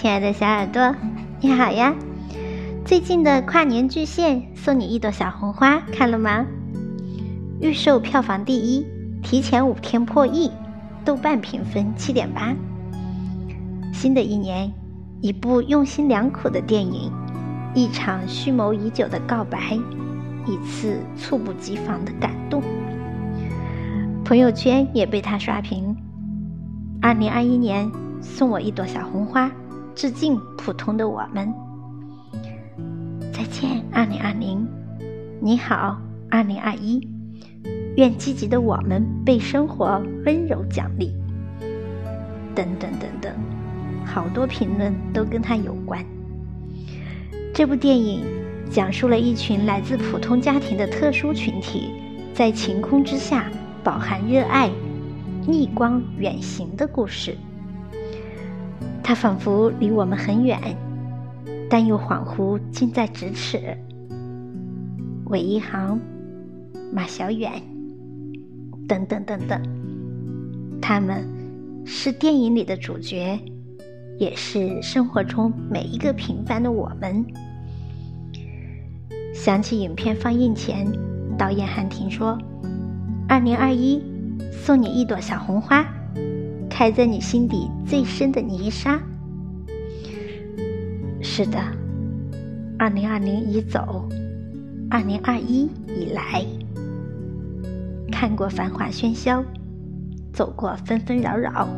亲爱的小耳朵，你好呀！最近的跨年巨献送你一朵小红花，看了吗？预售票房第一，提前五天破亿，豆瓣评分七点八。新的一年，一部用心良苦的电影，一场蓄谋已久的告白，一次猝不及防的感动。朋友圈也被他刷屏。二零二一年，送我一朵小红花，致敬普通的我们。再见，二零二零。你好，二零二一。愿积极的我们被生活温柔奖励。等等等等，好多评论都跟他有关。这部电影讲述了一群来自普通家庭的特殊群体，在晴空之下饱含热爱、逆光远行的故事。它仿佛离我们很远，但又恍惚近在咫尺。韦一航、马小远。等等等等，他们是电影里的主角，也是生活中每一个平凡的我们。想起影片放映前，导演韩婷说：“二零二一，送你一朵小红花，开在你心底最深的泥沙。”是的，二零二零已走，二零二一已来。看过繁华喧嚣，走过纷纷扰扰，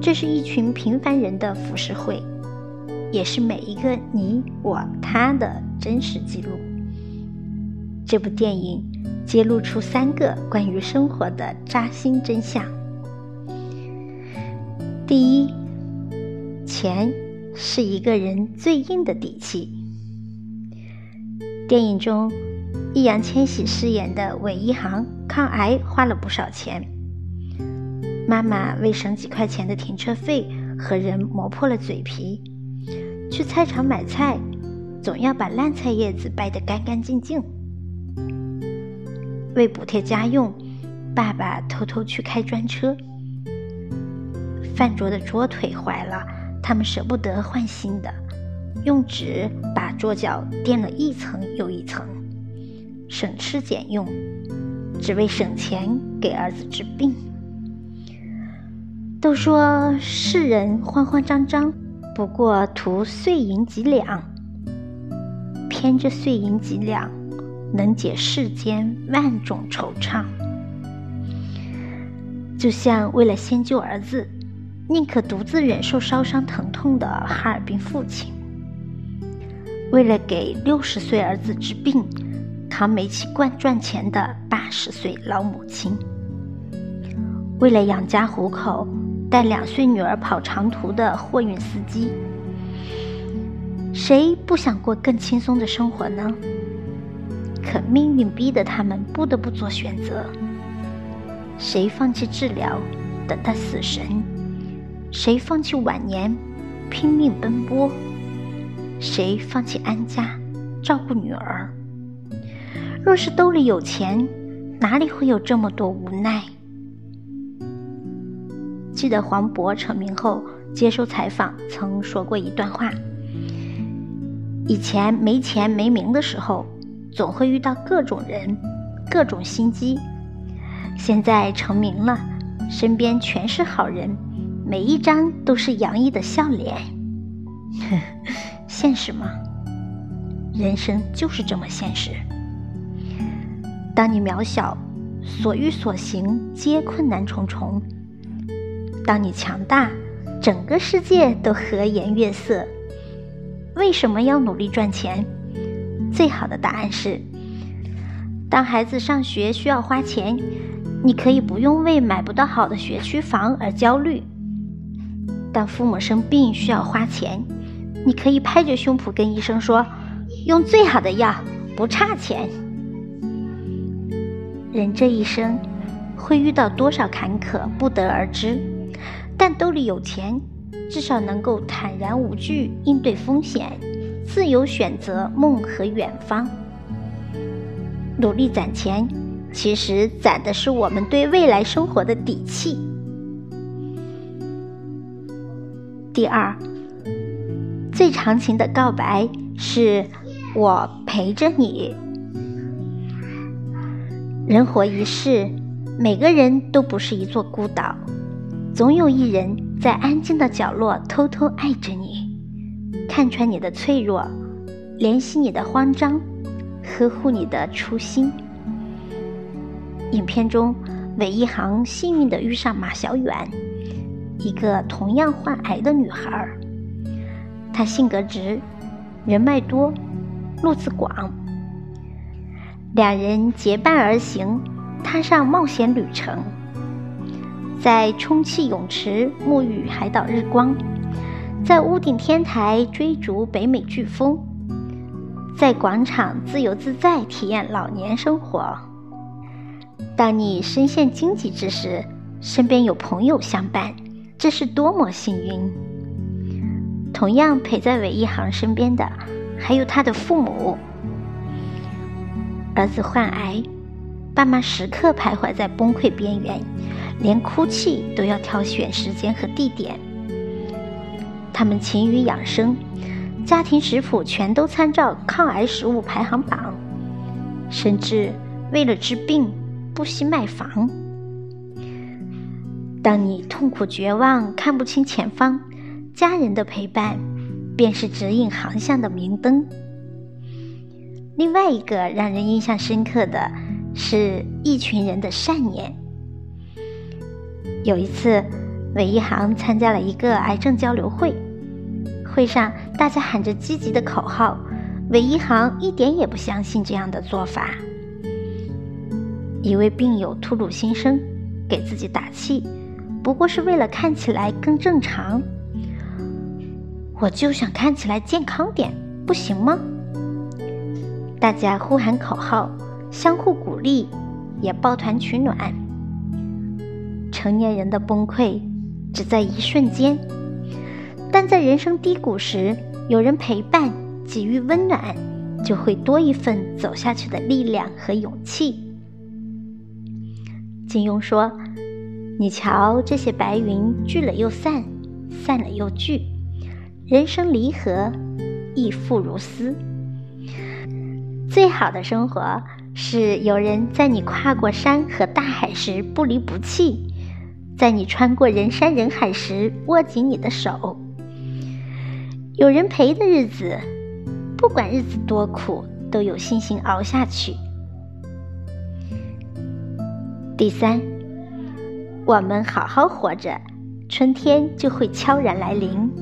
这是一群平凡人的浮世绘，也是每一个你我他的真实记录。这部电影揭露出三个关于生活的扎心真相：第一，钱是一个人最硬的底气。电影中。易烊千玺饰演的韦一航抗癌花了不少钱，妈妈为省几块钱的停车费和人磨破了嘴皮。去菜场买菜，总要把烂菜叶子掰得干干净净。为补贴家用，爸爸偷偷去开专车。饭桌的桌腿坏了，他们舍不得换新的，用纸把桌角垫了一层又一层。省吃俭用，只为省钱给儿子治病。都说世人慌慌张张，不过图碎银几两。偏这碎银几两，能解世间万种惆怅。就像为了先救儿子，宁可独自忍受烧伤疼痛的哈尔滨父亲；为了给六十岁儿子治病。扛煤气罐赚钱的八十岁老母亲，为了养家糊口带两岁女儿跑长途的货运司机，谁不想过更轻松的生活呢？可命运逼得他们不得不做选择：谁放弃治疗，等待死神；谁放弃晚年，拼命奔波；谁放弃安家，照顾女儿。若是兜里有钱，哪里会有这么多无奈？记得黄渤成名后接受采访曾说过一段话：以前没钱没名的时候，总会遇到各种人、各种心机；现在成名了，身边全是好人，每一张都是洋溢的笑脸。现实吗？人生就是这么现实。当你渺小，所欲所行皆困难重重；当你强大，整个世界都和颜悦色。为什么要努力赚钱？最好的答案是：当孩子上学需要花钱，你可以不用为买不到好的学区房而焦虑；当父母生病需要花钱，你可以拍着胸脯跟医生说：“用最好的药，不差钱。”人这一生会遇到多少坎坷，不得而知。但兜里有钱，至少能够坦然无惧应对风险，自由选择梦和远方。努力攒钱，其实攒的是我们对未来生活的底气。第二，最长情的告白是“我陪着你”。人活一世，每个人都不是一座孤岛，总有一人在安静的角落偷偷爱着你，看穿你的脆弱，怜惜你的慌张，呵护你的初心。影片中，韦一航幸运的遇上马小远，一个同样患癌的女孩。她性格直，人脉多，路子广。两人结伴而行，踏上冒险旅程，在充气泳池沐浴海岛日光，在屋顶天台追逐北美飓风，在广场自由自在体验老年生活。当你深陷荆棘之时，身边有朋友相伴，这是多么幸运！同样陪在韦一航身边的，还有他的父母。儿子患癌，爸妈时刻徘徊在崩溃边缘，连哭泣都要挑选时间和地点。他们勤于养生，家庭食谱全都参照抗癌食物排行榜，甚至为了治病。不惜卖房。当你痛苦绝望、看不清前方，家人的陪伴便是指引航向的明灯。另外一个让人印象深刻的是一群人的善念。有一次，韦一航参加了一个癌症交流会，会上大家喊着积极的口号，韦一航一点也不相信这样的做法。一位病友吐露心声，给自己打气，不过是为了看起来更正常。我就想看起来健康点，不行吗？大家呼喊口号，相互鼓励，也抱团取暖。成年人的崩溃只在一瞬间，但在人生低谷时，有人陪伴，给予温暖，就会多一份走下去的力量和勇气。金庸说：“你瞧，这些白云聚了又散，散了又聚，人生离合，亦复如斯。最好的生活是有人在你跨过山和大海时不离不弃，在你穿过人山人海时握紧你的手。有人陪的日子，不管日子多苦，都有信心熬下去。”第三，我们好好活着，春天就会悄然来临。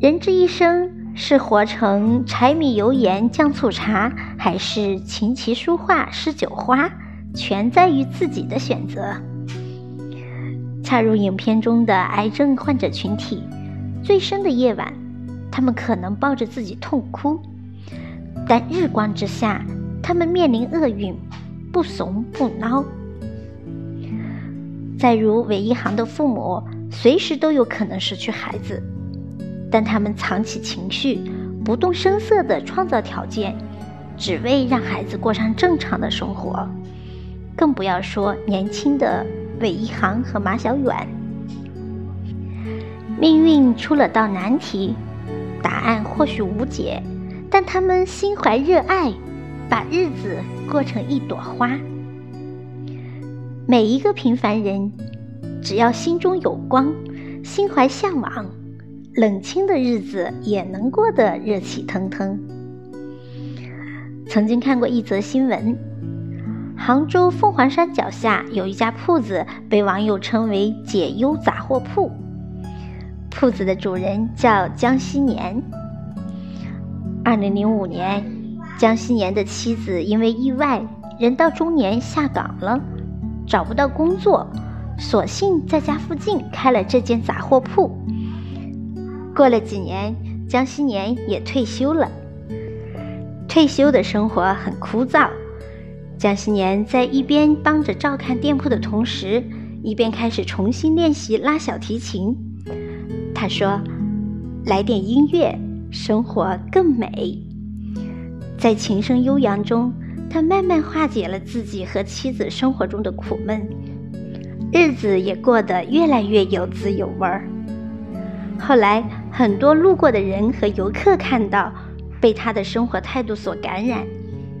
人这一生是活成柴米油盐酱醋茶，还是琴棋书画诗酒花，全在于自己的选择。恰如影片中的癌症患者群体，最深的夜晚，他们可能抱着自己痛哭，但日光之下，他们面临厄运。不怂不孬。再如韦一航的父母，随时都有可能失去孩子，但他们藏起情绪，不动声色地创造条件，只为让孩子过上正常的生活。更不要说年轻的韦一航和马小远。命运出了道难题，答案或许无解，但他们心怀热爱。把日子过成一朵花。每一个平凡人，只要心中有光，心怀向往，冷清的日子也能过得热气腾腾。曾经看过一则新闻：杭州凤凰山脚下有一家铺子，被网友称为“解忧杂货铺”。铺子的主人叫江西年。二零零五年。江西年的妻子因为意外，人到中年下岗了，找不到工作，索性在家附近开了这间杂货铺。过了几年，江西年也退休了。退休的生活很枯燥，江西年在一边帮着照看店铺的同时，一边开始重新练习拉小提琴。他说：“来点音乐，生活更美。”在琴声悠扬中，他慢慢化解了自己和妻子生活中的苦闷，日子也过得越来越有滋有味儿。后来，很多路过的人和游客看到，被他的生活态度所感染，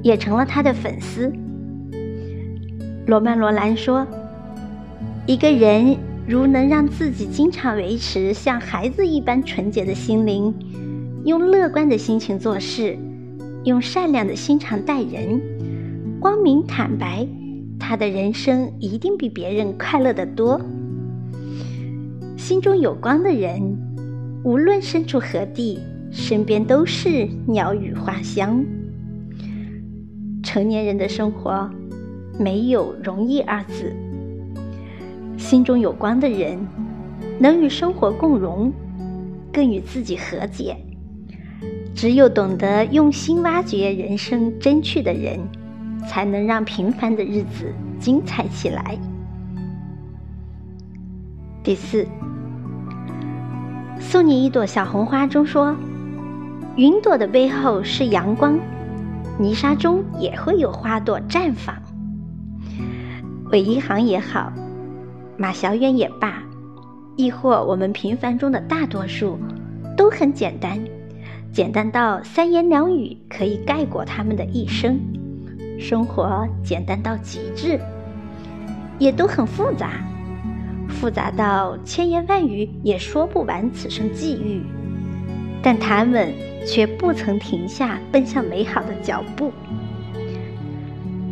也成了他的粉丝。罗曼·罗兰说：“一个人如能让自己经常维持像孩子一般纯洁的心灵，用乐观的心情做事，用善良的心肠待人，光明坦白，他的人生一定比别人快乐得多。心中有光的人。”无论身处何地，身边都是鸟语花香。成年人的生活没有容易二字。心中有光的人，能与生活共荣，更与自己和解。只有懂得用心挖掘人生真趣的人，才能让平凡的日子精彩起来。第四。送你一朵小红花中说：“云朵的背后是阳光，泥沙中也会有花朵绽放。”韦一航也好，马小远也罢，亦或我们平凡中的大多数，都很简单，简单到三言两语可以概括他们的一生。生活简单到极致，也都很复杂。复杂到千言万语也说不完此生际遇，但他们却不曾停下奔向美好的脚步。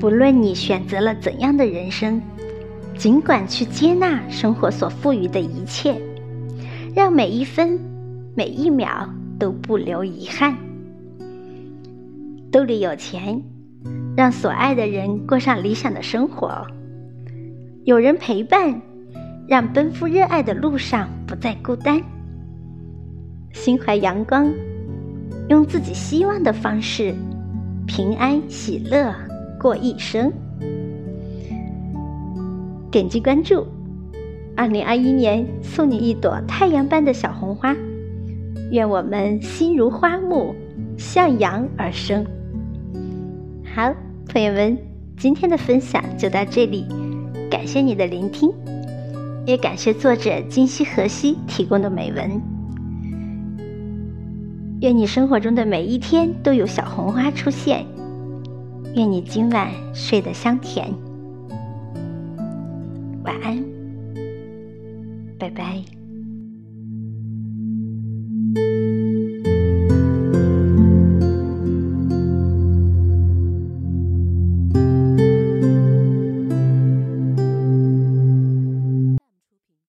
不论你选择了怎样的人生，尽管去接纳生活所赋予的一切，让每一分每一秒都不留遗憾。兜里有钱，让所爱的人过上理想的生活，有人陪伴。让奔赴热爱的路上不再孤单，心怀阳光，用自己希望的方式，平安喜乐过一生。点击关注，二零二一年送你一朵太阳般的小红花，愿我们心如花木，向阳而生。好，朋友们，今天的分享就到这里，感谢你的聆听。也感谢作者今夕何夕提供的美文。愿你生活中的每一天都有小红花出现。愿你今晚睡得香甜。晚安，拜拜。